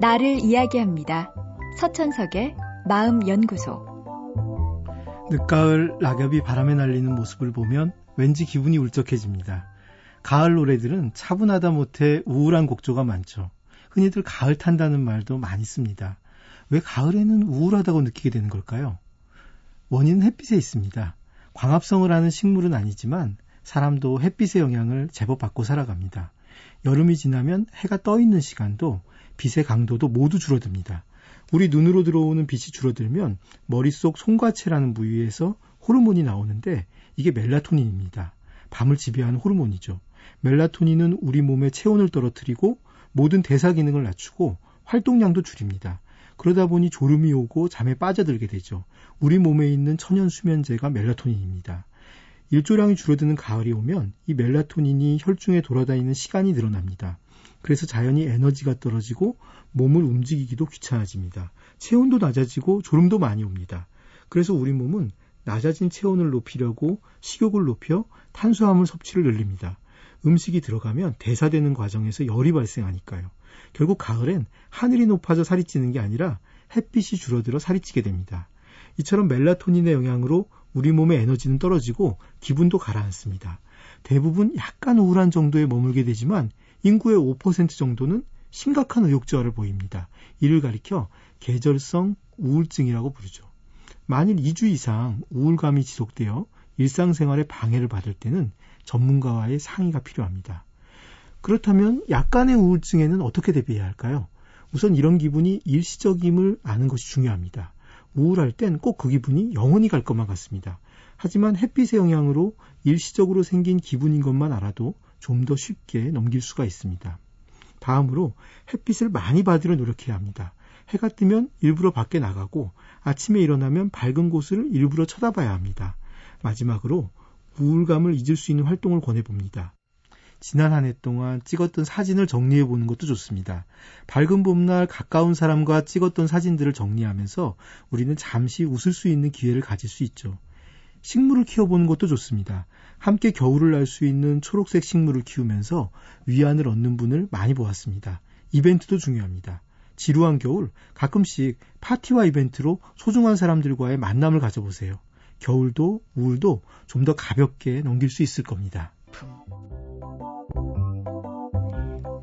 나를 이야기합니다. 서천석의 마음연구소. 늦가을 낙엽이 바람에 날리는 모습을 보면 왠지 기분이 울적해집니다. 가을 노래들은 차분하다 못해 우울한 곡조가 많죠. 흔히들 가을 탄다는 말도 많이 씁니다. 왜 가을에는 우울하다고 느끼게 되는 걸까요? 원인은 햇빛에 있습니다. 광합성을 하는 식물은 아니지만 사람도 햇빛의 영향을 제법 받고 살아갑니다. 여름이 지나면 해가 떠 있는 시간도 빛의 강도도 모두 줄어듭니다. 우리 눈으로 들어오는 빛이 줄어들면 머릿속 송과체라는 부위에서 호르몬이 나오는데 이게 멜라토닌입니다. 밤을 지배하는 호르몬이죠. 멜라토닌은 우리 몸의 체온을 떨어뜨리고 모든 대사 기능을 낮추고 활동량도 줄입니다. 그러다 보니 졸음이 오고 잠에 빠져들게 되죠. 우리 몸에 있는 천연 수면제가 멜라토닌입니다. 일조량이 줄어드는 가을이 오면 이 멜라토닌이 혈중에 돌아다니는 시간이 늘어납니다. 그래서 자연히 에너지가 떨어지고 몸을 움직이기도 귀찮아집니다. 체온도 낮아지고 졸음도 많이 옵니다. 그래서 우리 몸은 낮아진 체온을 높이려고 식욕을 높여 탄수화물 섭취를 늘립니다. 음식이 들어가면 대사되는 과정에서 열이 발생하니까요. 결국 가을엔 하늘이 높아져 살이 찌는 게 아니라 햇빛이 줄어들어 살이 찌게 됩니다. 이처럼 멜라토닌의 영향으로 우리 몸의 에너지는 떨어지고 기분도 가라앉습니다. 대부분 약간 우울한 정도에 머물게 되지만 인구의 5% 정도는 심각한 의욕저하를 보입니다. 이를 가리켜 계절성 우울증이라고 부르죠. 만일 2주 이상 우울감이 지속되어 일상생활에 방해를 받을 때는 전문가와의 상의가 필요합니다. 그렇다면 약간의 우울증에는 어떻게 대비해야 할까요? 우선 이런 기분이 일시적임을 아는 것이 중요합니다. 우울할 땐 꼭 그 기분이 영원히 갈 것만 같습니다. 하지만 햇빛의 영향으로 일시적으로 생긴 기분인 것만 알아도 좀 더 쉽게 넘길 수가 있습니다. 다음으로 햇빛을 많이 받으려 노력해야 합니다. 해가 뜨면 일부러 밖에 나가고 아침에 일어나면 밝은 곳을 일부러 쳐다봐야 합니다. 마지막으로 우울감을 잊을 수 있는 활동을 권해봅니다. 지난 한 해 동안 찍었던 사진을 정리해 보는 것도 좋습니다. 밝은 봄날 가까운 사람과 찍었던 사진들을 정리하면서 우리는 잠시 웃을 수 있는 기회를 가질 수 있죠. 식물을 키워보는 것도 좋습니다. 함께 겨울을 날 수 있는 초록색 식물을 키우면서 위안을 얻는 분을 많이 보았습니다. 이벤트도 중요합니다. 지루한 겨울 가끔씩 파티와 이벤트로 소중한 사람들과의 만남을 가져보세요. 겨울도 우울도 좀 더 가볍게 넘길 수 있을 겁니다.